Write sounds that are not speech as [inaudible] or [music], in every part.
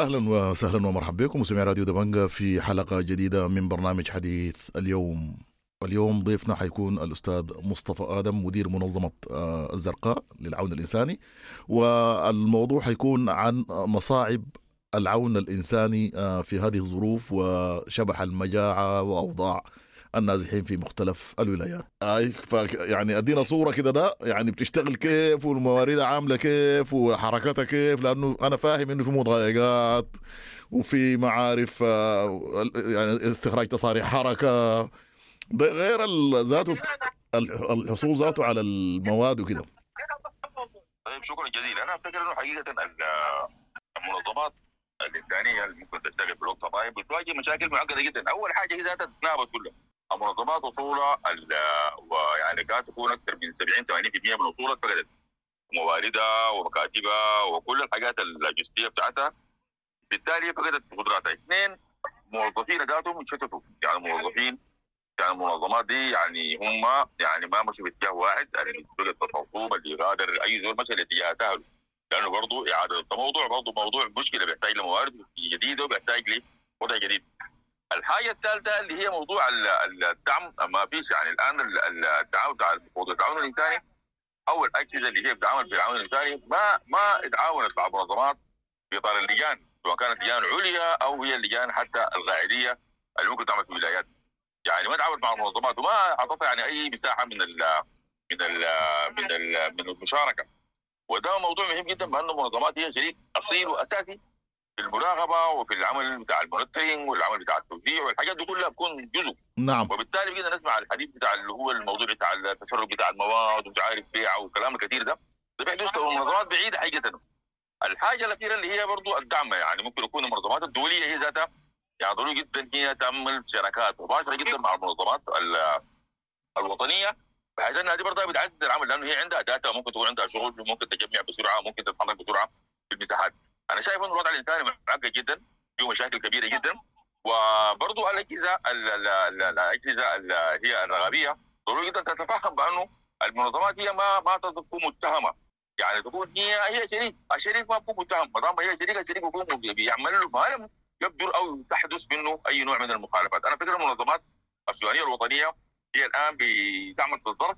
أهلا وسهلا ومرحبا بكم مستمعي راديو دبنجا في حلقة جديدة من برنامج حديث اليوم. اليوم ضيفنا حيكون الأستاذ مصطفى آدم مدير منظمة آه، الزرقاء للعون الإنساني. والموضوع حيكون عن مصاعب العون الإنساني آه، في هذه الظروف وشبح المجاعة وأوضاع النازحين في مختلف الولايات. أي يعني أدينا صورة كده ده يعني بتشتغل كيف والموارد عاملة كيف وحركتها كيف لأنه أنا فاهم إنه في مضايقات وفي معارف آه، يعني استخراج تصاريح حركة. غير ذاته الحصول ذاته على المواد وكده. طيب شكرا جزيلا. أنا أفتكر إنه حقيقة المنظمات الإنسانية اللي ممكن تشتغل في الوقت بتواجه مشاكل معقدة جدا. أول حاجة هي تتنابط كلها منظمات اصولها ويعني كانت تكون أكثر من 70 80% من اصولها فقدت مواردها ومكاتبها وكل الحاجات اللوجستيه بتاعتها. بالتالي فقدت قدراتها. اثنين موظفين ذاتهم شتتوا يعني موظفين يعني المنظمات دي يعني هم يعني ما مشوا باتجاه واحد. يعني بقت الخرطوم اللي غادر أي زول مشى لاتجاه تاهله لأنه برضه إعادة التموضع برضه موضوع مشكلة بيحتاج لموارد جديدة وبيحتاج لوضع جديد. الحاجة الثالثة اللي هي موضوع الدعم. ما فيش يعني الآن التعاون موضوع التعاون الإنساني. أو الاجهزه اللي هي بتتعامل في التعاون الإنساني ما ما اتعاونت مع منظمات في إطار اللجان سواء كانت لجان عليا أو هي اللجان حتى القاعديه اللي ممكن تعمل في الولايات. يعني ما تعاونت مع المنظمات وما أعطتها يعني أي مساحة من ال من ال من ال من المشاركة. وده موضوع مهم جدا بان المنظمات هي شريك أصيل وأساسي المراقبة وفي العمل بتاع ال monitoring والعمل بتاع التوزيع والحاجات دي كلها بتكون جزء. نعم. وبالتالي بقينا نسمع الحديث بتاع اللي هو الموضوع بتاع التسرب بتاع المواد ومش عارف بيع والكلام الكثير ده. ده بيحدث منظمات بعيده حقيقه الحاجة الأخيرة اللي هي برضو الدعم يعني ممكن يكون المنظمات الدولية هي ذاتها. يعني ضروري جدا هي تعمل شراكات مباشرة جدا مع المنظمات الوطنية. بحيث إنها دي برضه بتعزز العمل لأنه هي عندها داتا ممكن تكون عندها شغل ممكن تجمع بسرعة ممكن تتحرك بسرعة في المساحات. أنا شايف انه الوضع الإنساني معقد جدا فيه مشاكل كبيرة جدا. وبرضه الأجهزة الأجهزة اللي هي الرغبيه ضروري جدا تتفهم بأنه المنظمات هي ما ما تكون متهمة. يعني تكون هي هي شريك. الشريك ما بيكون متهم. ما دام هي شريك الشريك بيكون بيعمل له ما يبدو أو تحدث منه أي نوع من المخالفات. أنا فكرة المنظمات السودانيه الوطنية هي الآن بتعمل في الظرف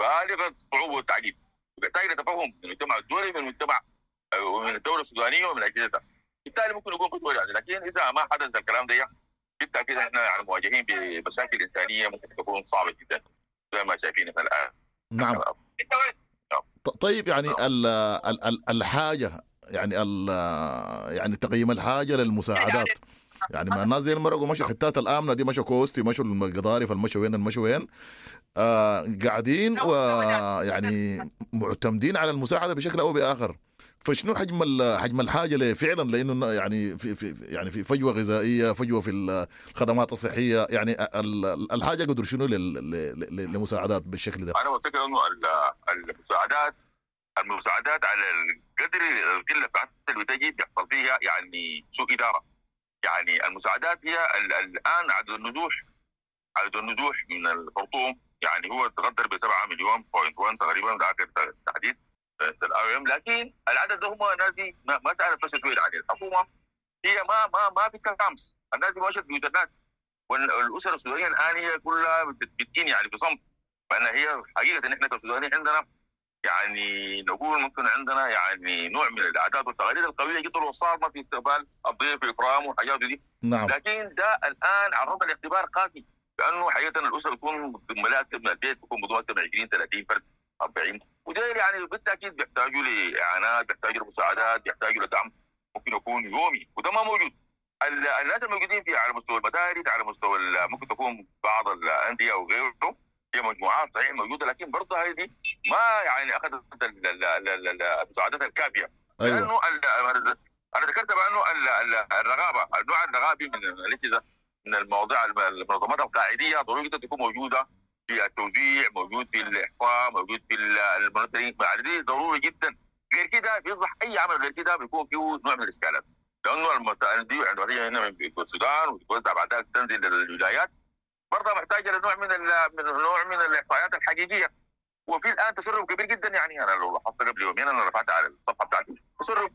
بالغ الصعوبه والتعقيد وبيحتاج لتفهم من المجتمع الدولي من المجتمع ومن الدولة السودانية ومن اجهزتها بالتالي ممكن يكون خطوه يعني لكن إذا ما حدث الكلام ده بالتأكيد إحنا يعني مواجهين بمشاكل إنسانية ممكن تكون صعبة جدا زي ما شايفين إحنا الآن. نعم. طيب يعني الحاجة يعني يعني تقييم الحاجة للمساعدات. يعني ما الناس زي المرقوا مشوا الحتات الآمنة دي مشوا كوستي مشوا القضارف المشوا وين المشوا وين آه قاعدين ويعني معتمدين على المساعدة بشكل أو بآخر. فشنو حجم حجم الحاجة فعلا لأنه يعني في, في يعني في فجوة غذائية فجوة في الخدمات الصحيه يعني الحاجة قدر شنو للمساعدات بالشكل ده؟ أنا بفتكر إنه المساعدات المساعدات على القدر القلة بتاعت اللي بتجي بيحصل فيها يعني سوء إدارة. يعني المساعدات هي الآن عدد النزوح عدد النزوح من الخرطوم يعني هو تقدر ب 7 مليون بوينت 1 تقريبا ده آخر تحديث. لكن العدد هم ما سالت بس شوية عن الحكومة هي ما ما ما في كامس الناس ماشية بيوت الناس والاسر السودانية الآن هي كلها بتدين يعني بصمت. فإن هي حقيقة إن إحنا كسودانيين عندنا يعني نقول ممكن عندنا يعني نوع من العادات والتقاليد القوية جدا وصارنا في استقبال الضيف واكرامه والحاجات دي. نعم. لكن ده الآن عرض الاختبار قاسي لأنه حقيقة الأسرة تكون ملاك من البيت تكون من 20 30 فرد 40 وده يعني بالتأكيد بيحتاجوا لإعانات بيحتاجوا لمساعدات بيحتاجوا لدعم ممكن يكون يومي وده ما موجود. الناس الموجودين في على مستوى المدارس على مستوى ممكن تكون بعض الأندية أو غيره هي مجموعات صحيح موجودة لكن برضه هذه ما يعني أخذت المساعدات الكافية. أيوة. لأنه أنا ذكرت بأنه الرغابة النوع الرغابي من من المواضيع المنظمات القاعدية ضروري جدا تكون موجودة. في التوزيع موجود في الإحصاء موجود في المونيتورنج دي ضروري جدا. غير كده بيصبح أي عمل غير كده بيكون فيه نوع من الإشكالات. لأنه المسائل دي عندما هنا من السودان وتوزع بعد ذلك تنزل للولايات. برضه محتاجه لنوع من من نوع من الإحصائيات الحقيقية. وفي الآن تسرب كبير جدا يعني. أنا لو لاحظت قبل يومين أنا رفعت على الصفحة بتاعتي. تسرب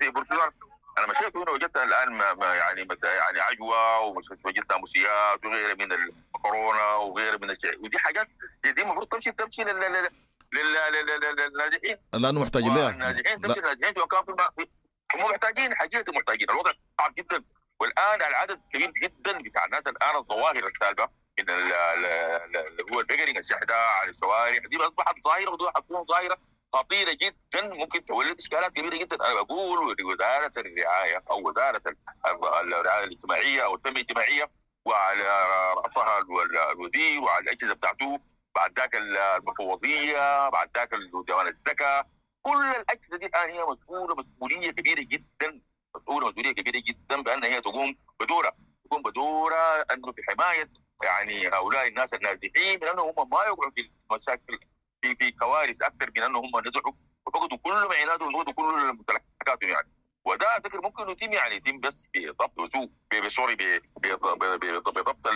في برشلونه أنا مشيت هنا وجدت الآن ما يعني يعني عجوة وجدت اموسيات وغيرها من الكورونا وغيرها من الشيء. ودي حاجات دي المفروض تمشي تمشي لل للناجحين. لأنه محتاجين لها الناجحين تمشي للناجحين سواء كان في هم محتاجين حقيقة محتاجين. الوضع صعب جدا. والآن العدد كبير جدا بتاع الناس الآن الظواهر السالبة من اللي هو البقري الشحذاء على الشوارع. دي أصبحت ظاهرة ودي حتكون ظاهرة خطيرة جدا. ممكن تولد إشكالات كبيرة جدا. أنا بقول لوزارة الرعاية أو وزارة الرعاية الاجتماعية أو التنمية الاجتماعية وعلى رأسها الوزير وعلى الأجهزة بتاعته بعد ذاك المفوضية بعد ذاك ديوان الزكاة. كل الأجهزة دي الآن هي مسؤوله مسؤولية كبيرة جدا مسؤوله مسؤولية كبيرة جدا بأن هي تقوم بدورها. تقوم بدورها أنه في حماية يعني هؤلاء الناس النازحين من انهم هم ما يقعوا في مشاكل في في كوارث أكثر من أنهم هم نزحوا وفقدوا كل معيناتهم وفقدوا كل ممتلكاتهم يعني. وده فكر ممكن يتم يعني يتم بس بضبط وسوق سوري بضبط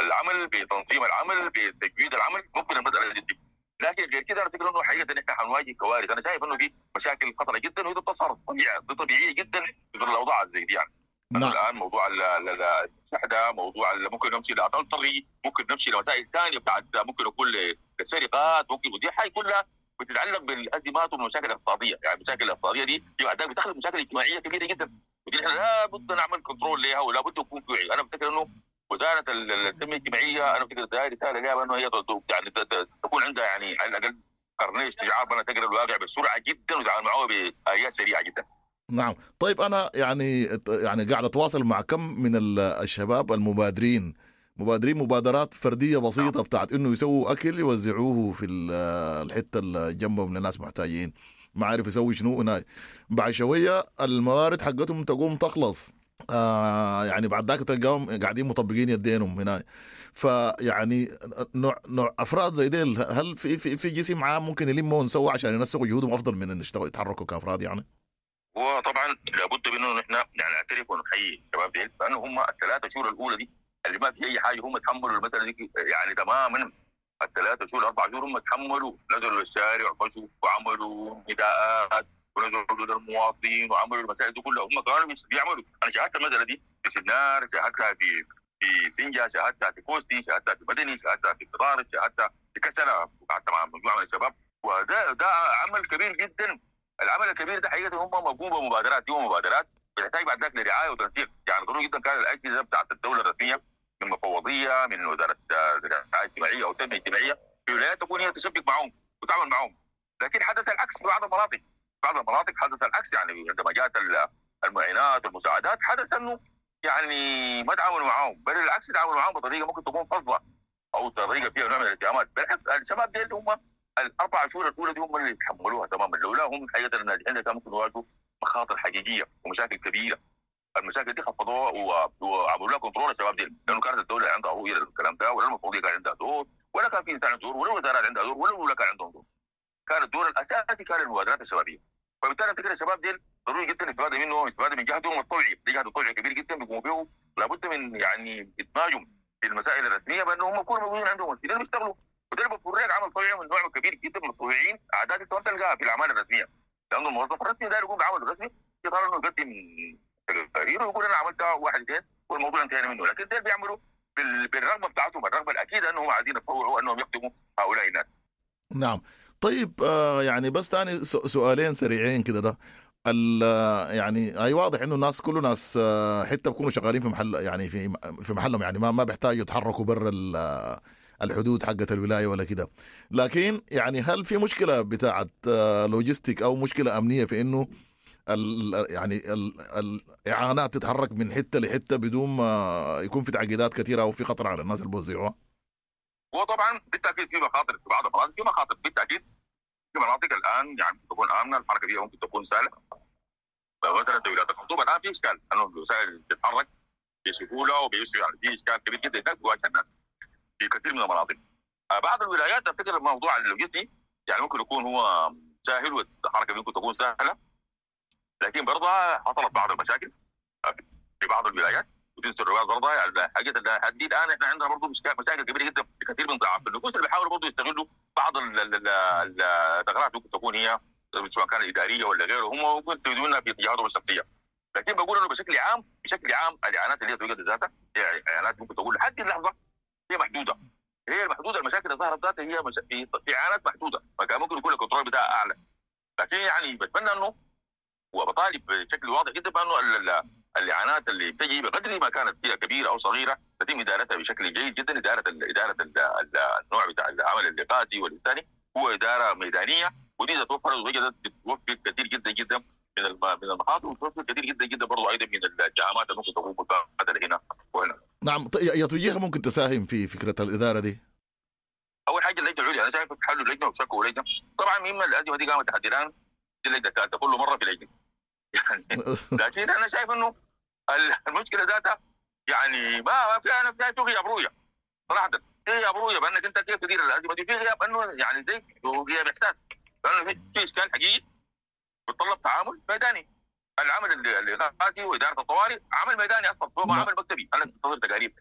العمل بتنظيم العمل بتجويد العمل ممكن المسألة دي تتم. لكن غير كده أنا افتكر إنه حقيقة إن إحنا حنواجه كوارث. أنا شايف إنه في مشاكل خطرة جدا وهي بتظهر طبيعيه طبيعيه جدا في الأوضاع زي دي يعني. نعم. الآن موضوع الشحذة موضوع ممكن نمشي لأطلطري ممكن نمشي لمسائل ثانية بتاعت ممكن يكون للسرقات ممكن ودي حاجة كلها بتتعلق بالازمات والمشاكل الاقتصادية. يعني المشاكل الاقتصادية دي بعد ذلك بتخلق مشاكل اجتماعية كبيرة جدا. ودي إحنا لابد نعمل كنترول لها ولابد يكون في وعي أنا بفتكر إنه وزارة التنميه الاجتماعية أنا بفتكر هذه رسالة جاية انه هي يعني تكون عندها يعني على الأقل قرنية استيعاب انها تقرا الواقع بسرعة جدا وتتعامل معه بايات سريعة جدا. نعم. طيب أنا يعني يعني قاعد أتواصل مع كم من الشباب المبادرين مبادرين مبادرات فردية بسيطة بتاعت إنه يسووا أكل يوزعوه في الحتة اللي جنبهم لناس محتاجين. ما عارف يسوي شنو هناك بعد شوية الموارد حقتهم تقوم تخلص. آه يعني بعد ذاك تلقاهم قاعدين مطبقين يدينهم هنا. فيعني نوع نوع أفراد زي ديل هل في في في جسم عام ممكن يلموا ونسووا عشان ينسقوا جهودهم أفضل من إن يتحركوا كأفراد يعني؟ وطبعا لابد من إنه إحنا يعني نعترف ونحيي الشباب ديل. لأنه هم الثلاثة شهور الأولى دي اللي ما في أي حاجة هم تحملوا دي يعني تماما. الثلاثه شهور الأربع شهور هم تحملوا نزلوا للشارع وخشوا وعملوا نداءات ونزلوا حدود المواطنين وعملوا المسائل دي كلها. هم كانوا بيعملوا. أنا شاهدت المساله دي في سنار شاهدتها في في سنجا شاهدتها في كوستي شاهدتها في مدني شاهدتها في قطار شاهدتها في كسلة مع مجموعة من الشباب. وده ده عمل كبير جدا. العمل الكبير ده حقيقة هم مقوم بمبادرات دي مبادرات بتحتاج بعد ذلك لرعاية وتنسيق. يعني ضروري جدا كان الأجهزة بتاعت الدولة الرسمية من مفوضية من وزارة الرعايه الاجتماعيه أو التنميه الاجتماعيه في ولايات تكون هي تشبك معهم وتعمل معهم لكن حدث العكس في بعض المناطق. بعض المناطق حدث العكس يعني عندما جاءت المعينات والمساعدات حدث أنه يعني ما تعاملوا معهم بل بالعكس تعاملوا معهم بطريقة ممكن تكون فظة أو طريقة فيها نوع من الاتهامات بالعكس الشباب ديل هم الأربع شهور الأولى دي هم اللي يتحملوها تماما. لولا هم حقيقة الناجحين كان ممكن يواجهوا مخاطر حقيقية ومشاكل كبيرة. المشاكل دي خفضوها وعملوا لها كنترول الشباب دي. لأنه كانت الدولة عندها رؤية للكلام ده ولا المفوضيه كان عندها دور ولا كان في إنسان دور ولا الوزارات عندها دور ولا الولاء كان عندهم دور. كان الدور الأساسي كان المبادرات الشبابيه فبالتالي فكرة الشباب دي ضروري جدا الاستفاده منهم استفادة من جهدهم الطوعي دي جهد طوعي كبير جدا بيقوموا به لابد من يعني إدماجهم في المسائل الرسمية بانهم يكونوا موجودين عندهم ممثلين بيشتغلوا. وده اللي عمل طوعي من نوع كبير جدا من الطوعيين أعداد تلقاها في الأعمال الرسمية. لأنه الموظف الرسمي ده يقوم بعمل رسمي يقدر إنه يقدم تقرير ويقول أنا عملت واحد اثنين والموضوع انتهينا منه. لكن ده بيعملوا بالرغبة بتاعتهم الرغبة الأكيدة انهم عايزين يتطوعوا إنهم يخدموا هؤلاء الناس. نعم. طيب آه يعني بس ثاني سؤالين سريعين كده ده. يعني أي واضح إنه الناس كله ناس حتى بيكونوا شغالين في محل يعني في في محلهم يعني ما ما بيحتاجوا يتحركوا برا الحدود حقت الولاية ولا كده. لكن يعني هل في مشكلة بتاعت لوجيستيك أو مشكلة أمنية في إنه ال يعني ال الاعانات تتحرك من حتة لحتة بدون ما يكون في تعقيدات كثيرة أو في خطر على الناس اللي بوزعوها؟ هو طبعا بالتأكيد في مخاطر في بعض المناطق في مخاطر بالتأكيد. في مناطق الآن يعني تكون آمنة الحركة فيها ممكن تكون سهلة. فمثلا دويلات الخطوبه الآن في إشكال أنه الوسائل تتحرك بسهولة وبيسرع. يعني في إشكال كبير جدا هناك الناس في كثير من المناطق. آه، بعض الولايات افتكر الموضوع اللوجستي يعني ممكن يكون هو سهل والحركة ممكن تكون سهلة. لكن برضه حصلت بعض المشاكل في بعض الولايات ودي الروايات برضه حاجة الحديد الآن إحنا عندنا برضه مشاكل كبيرة جدا في كثير من ضعاف النفوس اللي بيحاولوا برضه يستغلوا بعض الثغرات ممكن تكون هي سواء كانت إدارية ولا غيره هم ممكن يستخدمونها في اتجاهاتهم الشخصيه لكن بقول إنه بشكل عام بشكل عام الاعلانات اللي هي توجد ذاتها هي اعلانات ممكن تقول لحد اللحظة هي محدودة. هي المحدودة المشاكل اللي ظهرت ذاتها هي في اعلانات محدودة فكان ممكن يكون الكنترول بتاعها أعلى. لكن يعني بتمنى إنه وبطالب بشكل واضح جدا بأنه الاعلانات اللي تجي بقدر ما كانت فيها كبيرة أو صغيرة تتم إدارتها بشكل جيد جدا إدارة إدارة النوع بتاع العمل اللقائي والإنساني هو إدارة ميدانية ودي توفرت وجدت بتوفر كثير جدا جدا من من المحاضر وتوفر كثير جدا جدا برضه أيضا من الجامعات ممكن تقوم مساعده هنا وهنا. نعم يا توجيهها ممكن تساهم في فكرة الإدارة دي؟ أول حاجة اللجنة العليا أنا شايف حلوا اللجنة وشكوا لجنه طبعا مما الازمه دي قامت تحديدا دي اللجنة كانت كل مرة في لجنه يعني [laughs] لكن أنا شايف إنه المشكلة ذاتها يعني ما فيها أنا فيها غياب رؤيه صراحة. في غياب رؤيه بأنك أنت كيف تدير الازمه دي؟ في غياب إنه يعني زي غياب احساس لأنه في إشكال حقيقي. بيتطلب تعامل ميداني. العمل الاغاثي وإدارة الطوارئ عمل ميداني أصلا. هو عمل مكتبي. أنا انتظر تقارير.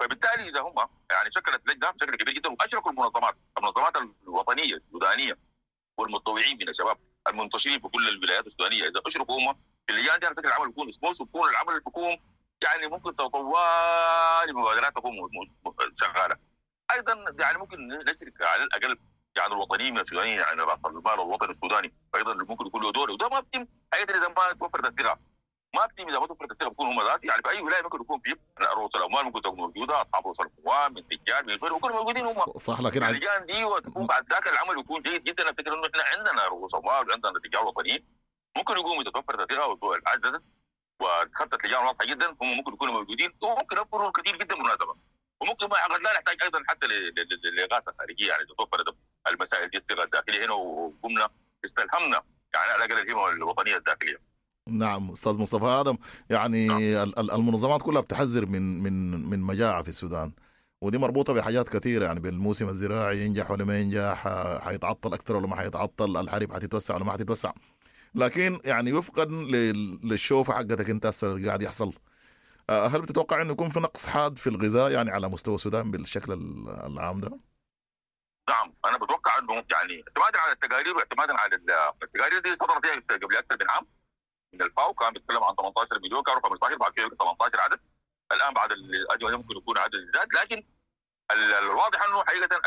فبالتالي إذا هم يعني شكلت لجنة بشكل كبير جدا وأشركوا المنظمات. المنظمات الوطنية السودانية والمتطوعين من الشباب. المنتشرين في كل الولايات السودانية. إذا اشركوا هم في اللجان دي فكرة العمل بيكون سموث وبيكون العمل الحكومي يعني ممكن طوال المبادرات تكون شغالة. أيضا يعني ممكن نشرك على الأقل يعني الوطنيين من السودانيين يعني راس المال الوطني السوداني أيضا ممكن يكون له دور وده ما بتم أيضا إذا ما توفرت الثقه ما اذا ما توفرت الثقه بيكون هم ذات. يعني في أي ولاية ممكن يكون في رؤوس الاموال ممكن تكون موجودة. أصحاب رؤوس الاموال من تجار من غيره وكل موجودين هم. صح لكن اللجان دي وتكون بعد ذاك العمل يكون جيد جدا. افتكر إنه إحنا عندنا رؤوس اموال وعندنا تجار وطنيين. ممكن يقوموا اذا توفرت الثقه وعززت وخطت لجان واضحة جدا. هم ممكن يكونوا موجودين. وممكن يوفروا كثير جدا بالمناسبه وممكن ما قد لا نحتاج أيضا حتى للاغاثه الخارجيه يعني توفرت المسائل دي الثقه الداخلية هنا وقمنا استلهمنا. يعني على الأقل الهمة الوطنية الداخلية. نعم أستاذ مصطفى آدم. يعني نعم. المنظمات كلها بتحذر من من من مجاعة في السودان. ودي مربوطة بحاجات كثيرة. يعني بالموسم الزراعي ينجح ولا ما ينجح حيتعطل أكثر ولا ما حيتعطل الحريب حتتوسع ولا ما حتتوسع. لكن يعني وفقا للشوفه حقتك أنت اللي قاعد يحصل. آه، هل بتتوقع إنه يكون في نقص حاد في الغذاء يعني على مستوى السودان بالشكل العام ده؟ نعم أنا بتوقع إنه يعني اعتمادا على التقارير واعتمادا على التقارير دي صدر فيها قبل أكثر من عام. من الفاو كان بيتكلم عن 18 مليون كان رقم صغير بعد كده 18 عدد. الآن بعد الاجوبه ممكن يكون عدد زاد لكن الواضح إنه حقيقة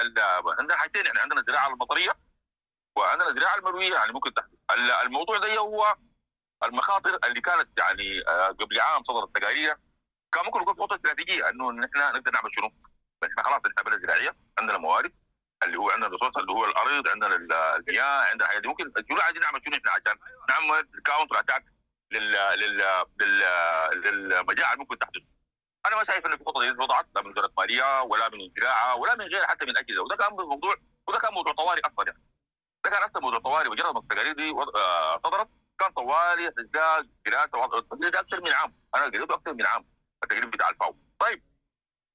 عندنا حاجتين يعني عندنا الزراعه المطرية وعندنا الزراعه المروية يعني ممكن تحدث. الموضوع ده هو المخاطر اللي كانت يعني آه، قبل عام صدرت تقارير كان ممكن يكون خطة استراتيجية إنه نحن نقدر نعمل شنو؟ نحن خلاص نحن بلد زراعيه عندنا موارد اللي هو عندنا ال resource اللي هو الأرض عندنا المياه عندنا حاجات ممكن شنو عايزين نعمل شنو إحنا عشان نعمل counter attack لل لل لل للمجاعة اللي ممكن تحدث. أنا ما شايف إن في دي وضعت لا من وزاره مالية ولا من زراعه ولا من غير حتى من اجهزه وده كان موضوع وده كان موضوع طوارئ أصلا يعني. ده كان أصلا موضوع طوارئ. مجرد ما التقارير دي آه، صدرت كان طوالي احتجاج دراسه التقرير ده أكثر من عام. أنا قريته أكثر من عام. التقرير بتاع الفاو. طيب.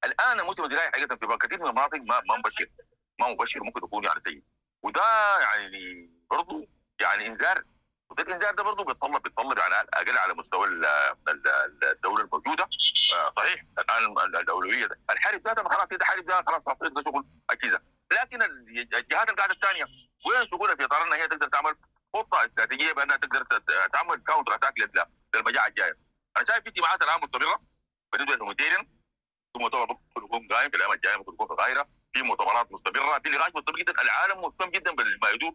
الآن الموسم الزراعي حقيقة في كثير من المناطق ما ما مبشر. ما مبشر. ممكن يكون يعني سيء. وده يعني برضه يعني إنذار الانذار ده برضه بيتطلب بيتطلب يعني أقل على مستوى الدولة الموجودة. آه، صحيح. الآن الاولويه ده. الحارب ده خلاص كده حارب ده خلاص ده شغل أجهزة. لكن الجهات القاعدة الثانية وين شغلها في اطار انها هي تقدر تعمل خطة استراتيجية بأنها تقدر تعمل counter attack للمجاعة الجاية. أنا شايف في اجتماعات الآن مستمرة. بالنسبة لل humanitarian في مؤتمر يكون قائم في الأيام الجاية ممكن يكون في القاهرة. في مؤتمرات مستمرة. في نقاش مستمر جدا. العالم مهتم جدا بما يدور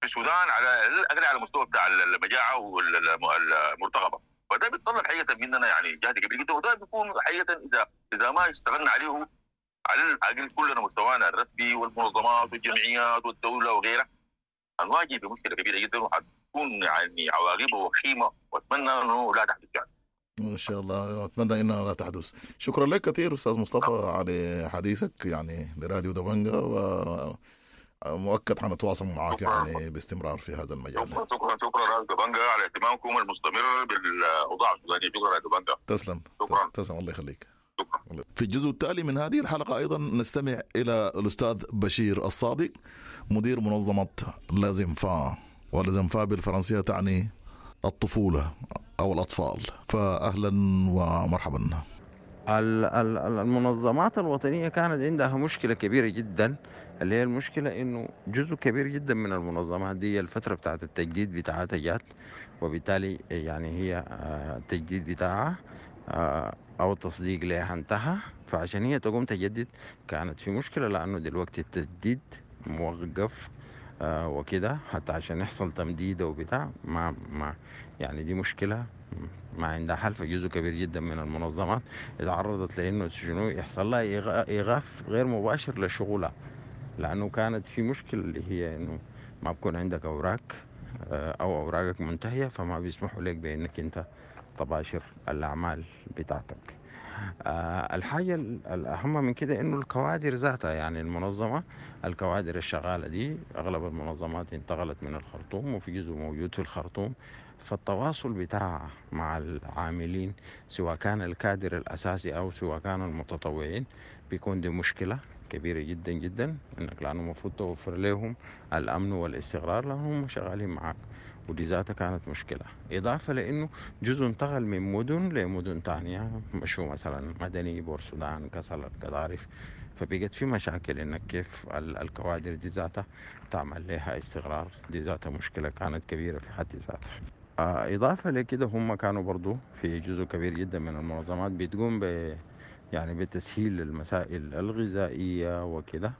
في السودان على الأقل على المستوى بتاع المجاعة والمرتقبة. فده بيتطلب حقيقة مننا يعني جهد كبير جدا وده بيكون حقيقة اذا إذا ما اشتغلنا عليه على الأقل كلنا مستوانا الرسمي والمنظمات والجمعيات والدولة وغيرها. هنواجه بمشكله كبيرة جدا وحتكون يعني عواقبها وخيمة وأتمنى إنه لا تحدث يعني. ان شاء الله أتمنى إنها لا تحدث. شكرا لك كثير أستاذ مصطفى على حديثك يعني لراديو دبنجا و مؤكد حنتواصل معك. يعني باستمرار في هذا المجال. شكرا شكرا شكرا بنجا على اهتمامكم المستمر بالأوضاع السودانية. شكرا بنجا تسلم. شكراً. تسلم. الله يخليك. شكرا. في الجزء التالي من هذه الحلقة أيضا نستمع إلى الأستاذ بشير الصادق مدير منظمة لازمفا ولازمفا بالفرنسية تعني الطفولة أو الأطفال. فأهلا ومرحبا. ال- ال- ال- المنظمات الوطنية كانت عندها مشكلة كبيرة جدا. اللي هي المشكلة إنه جزء كبير جدا من المنظمات دي الفترة بتاعت التجديد بتاعتها جات وبالتالي يعني هي آه، التجديد بتاعها آه، أو التصديق لها انتهى. فعشان هي تقوم تجدد كانت في مشكلة لأنه دلوقتي التجديد موقف آه، وكده. حتى عشان يحصل تمديد وبتاع ما ما يعني دي مشكلة ما عندها حل. فجزء كبير جدا من المنظمات اتعرضت لإنه شنو يحصل لها إيغاف غير مباشر لشغلها. لأنه كانت في مشكلة اللي هي إنه ما بكون عندك أوراق آه، أو أوراقك منتهية فما بيسمحوا لك بإنك أنت تباشر الأعمال بتاعتك. آه، الحاجة ال- الاهم من كده إنه الكوادر ذاتها يعني المنظمة الكوادر الشغالة دي أغلب المنظمات انتقلت من الخرطوم وفي جزء موجود في الخرطوم. فالتواصل بتاعها مع العاملين سواء كان الكادر الأساسي أو سواء كان المتطوعين بيكون دي مشكلة. كبيرة جدا جدا إنك لأنه المفروض توفر لهم الأمن والاستقرار لأنهم شغالين معك ودي ذاتها كانت مشكلة. إضافة لأنه جزء انتقل من مدن لمدن تانية مشوا مثلا مدني بورسودان كسلت قضارف فبقت في مشاكل إنك كيف ال- الكوادر دي ذاتها تعمل لها استقرار. دي ذاتها مشكلة كانت كبيرة في حد ذاتها. آه، إضافة لكده هم كانوا برضو في جزء كبير جدا من المنظمات بتقوم ب يعني بتسهيل المسائل الغذائية وكده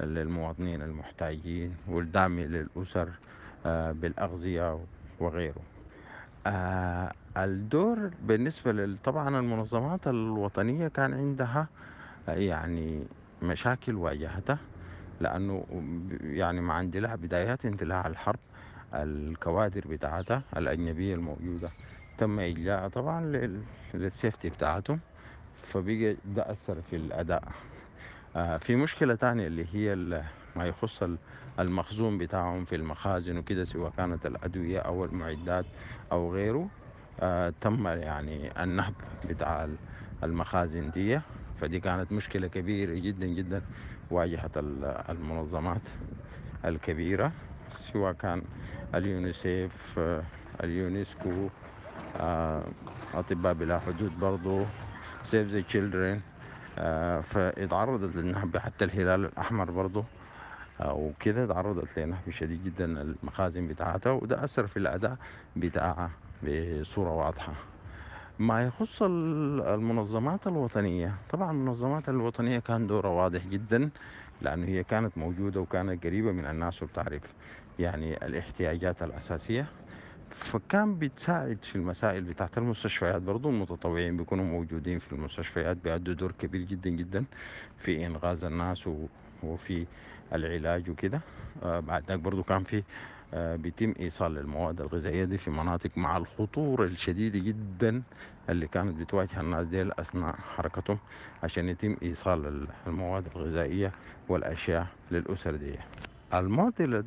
للمواطنين المحتاجين والدعم للأسر آه، بالأغذية وغيره. آه، الدور بالنسبة طبعا المنظمات الوطنية كان عندها آه، يعني مشاكل واجهتها لأنه يعني مع اندلاع بدايات اندلاع الحرب الكوادر بتاعتها الأجنبية الموجودة تم إجلاءها طبعا لل- للسيفتي بتاعتهم. فبقى ده أثر في الأداء. آه، في مشكلة تانية اللي هي ما يخص ال- المخزون بتاعهم في المخازن وكده سواء كانت الأدوية أو المعدات أو غيره. آه، تم يعني النهب بتاع ال- المخازن دي. فدي كانت مشكلة كبيرة جدا جدا واجهت ال- المنظمات الكبيرة سواء كان اليونيسيف آه، اليونسكو أطباء بلا حدود برضو. Save the Children فاتعرضت للنهب حتى الهلال الأحمر برضو. آه، وكده تعرضت لنهب شديد جدا المخازن بتاعتها وده أثر في الأداء بتاعها بصورة واضحة. ما يخص ال- المنظمات الوطنية. طبعا المنظمات الوطنية كان دورها واضح جدا لأنه هي كانت موجودة وكانت قريبة من الناس وبتعرف يعني الاحتياجات الأساسية. فكان بتساعد في المسائل بتاعت المستشفيات برضو المتطوعين بيكونوا موجودين في المستشفيات بيأدوا دور كبير جدا جدا في إنقاذ الناس وفي العلاج وكده. آه بعد ذاك برضو كان في آه بيتم إيصال المواد الغذائية دي في مناطق مع الخطورة الشديدة جدا اللي كانت بتواجه الناس دي أثناء حركتهم عشان يتم إيصال ال- المواد الغذائية والأشياء للأسر دي. المعضلة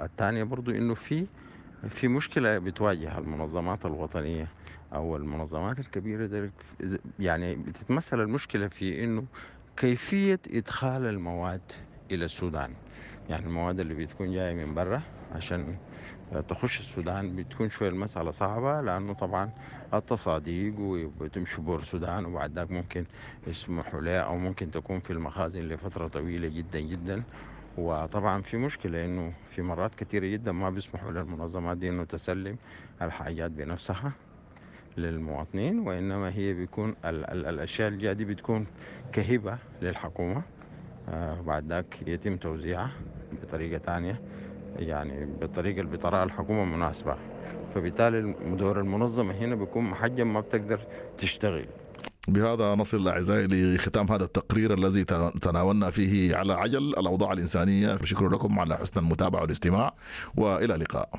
ال- ال- ال- ال- ال- ال- الثانية برضو إنه في في مشكلة بتواجه المنظمات الوطنية أو المنظمات الكبيرة يعني بتتمثل المشكلة في إنه كيفية إدخال المواد إلى السودان. يعني المواد اللي بتكون جاية من برا عشان تخش السودان بتكون شوية المسألة صعبة لأنه طبعا التصاديق وبتمشي بور السودان وبعد ذاك ممكن يسمحوا لها أو ممكن تكون في المخازن لفترة طويلة جدا جدا. وطبعا في مشكلة إنه في مرات كثيرة جدا ما بيسمحوا للمنظمات دي إنه تسلم الحاجات بنفسها للمواطنين وإنما هي بيكون ال ال الأشياء اللي دي بتكون كهبة للحكومة. آه بعد ذاك يتم توزيعها بطريقة تانية يعني بالطريقة اللي بتراها الحكومة مناسبة. فبالتالي دور المنظمة هنا بيكون محجم ما بتقدر تشتغل. بهذا نصل أعزائي لختام هذا التقرير الذي تناولنا فيه على عجل الأوضاع الإنسانية. شكرا لكم على حسن المتابعة والاستماع وإلى اللقاء.